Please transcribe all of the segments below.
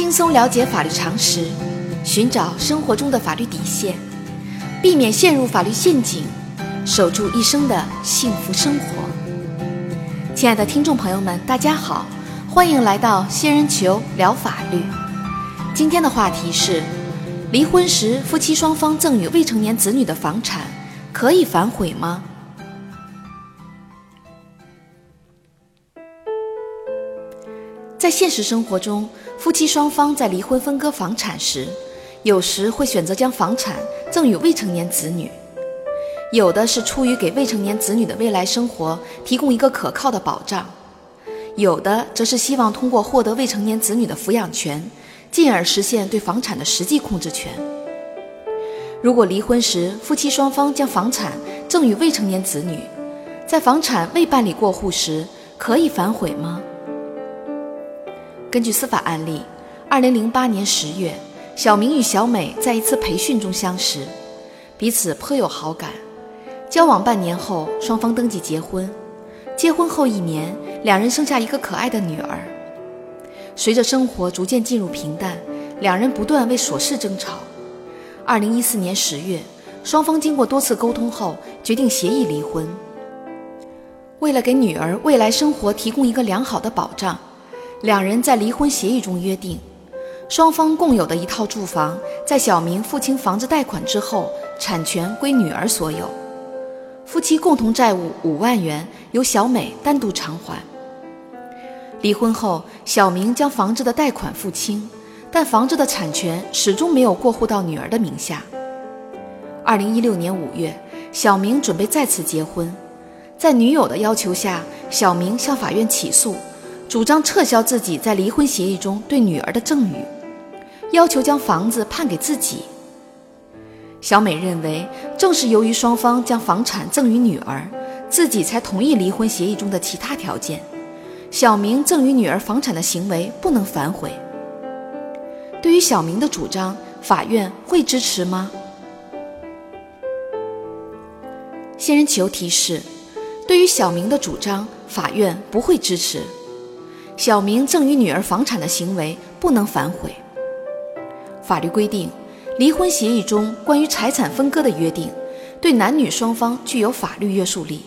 轻松了解法律常识，寻找生活中的法律底线，避免陷入法律陷阱，守住一生的幸福生活。亲爱的听众朋友们，大家好，欢迎来到仙人球聊法律。今天的话题是：离婚时夫妻双方赠与未成年子女的房产可以反悔吗？在现实生活中，夫妻双方在离婚分割房产时，有时会选择将房产赠与未成年子女，有的是出于给未成年子女的未来生活提供一个可靠的保障，有的则是希望通过获得未成年子女的抚养权，进而实现对房产的实际控制权。如果离婚时夫妻双方将房产赠与未成年子女，在房产未办理过户时，可以反悔吗？根据司法案例，二零零八年十月，小明与小美在一次培训中相识，彼此颇有好感。交往半年后，双方登记结婚。结婚后一年，两人生下一个可爱的女儿。随着生活逐渐进入平淡，两人不断为琐事争吵。二零一四年十月，双方经过多次沟通后，决定协议离婚。为了给女儿未来生活提供一个良好的保障。两人在离婚协议中约定，双方共有的一套住房，在小明付清房子贷款之后，产权归女儿所有。夫妻共同债务五万元由小美单独偿还。离婚后，小明将房子的贷款付清，但房子的产权始终没有过户到女儿的名下。二零一六年五月，小明准备再次结婚，在女友的要求下，小明向法院起诉。主张撤销自己在离婚协议中对女儿的赠与，要求将房子判给自己。小美认为，正是由于双方将房产赠与女儿，自己才同意离婚协议中的其他条件。小明赠与女儿房产的行为不能反悔。对于小明的主张，法院会支持吗？仙人球提示：对于小明的主张，法院不会支持。小明赠与女儿房产的行为不能反悔。法律规定，离婚协议中关于财产分割的约定，对男女双方具有法律约束力。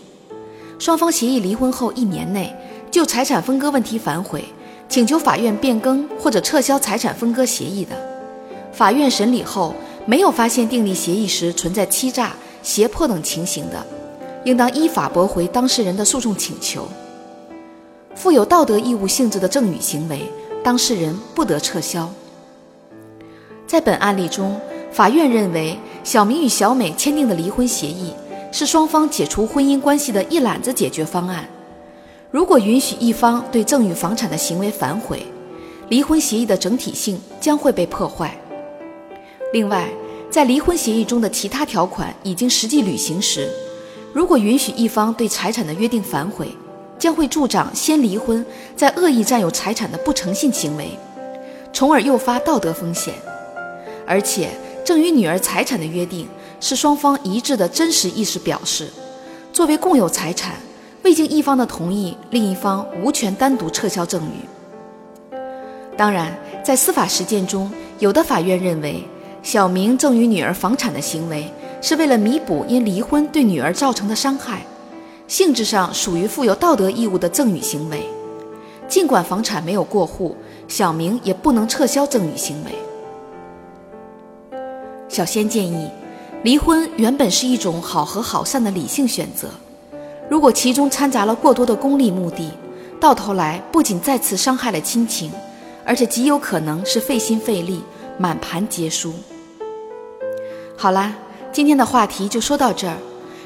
双方协议离婚后一年内就财产分割问题反悔，请求法院变更或者撤销财产分割协议的，法院审理后没有发现订立协议时存在欺诈、胁迫等情形的，应当依法驳回当事人的诉讼请求。负有道德义务性质的赠与行为，当事人不得撤销。在本案例中，法院认为小明与小美签订的离婚协议是双方解除婚姻关系的一揽子解决方案。如果允许一方对赠与房产的行为反悔，离婚协议的整体性将会被破坏。另外，在离婚协议中的其他条款已经实际履行时，如果允许一方对财产的约定反悔，将会助长先离婚再恶意占有财产的不诚信行为，从而诱发道德风险。而且，赠与女儿财产的约定是双方一致的真实意思表示。作为共有财产，未经一方的同意，另一方无权单独撤销赠与。当然，在司法实践中，有的法院认为，小明赠与女儿房产的行为是为了弥补因离婚对女儿造成的伤害。性质上属于负有道德义务的赠与行为，尽管房产没有过户，小明也不能撤销赠与行为。小仙建议，离婚原本是一种好合好散的理性选择，如果其中掺杂了过多的功利目的，到头来不仅再次伤害了亲情，而且极有可能是费心费力、满盘皆输。好啦，今天的话题就说到这儿。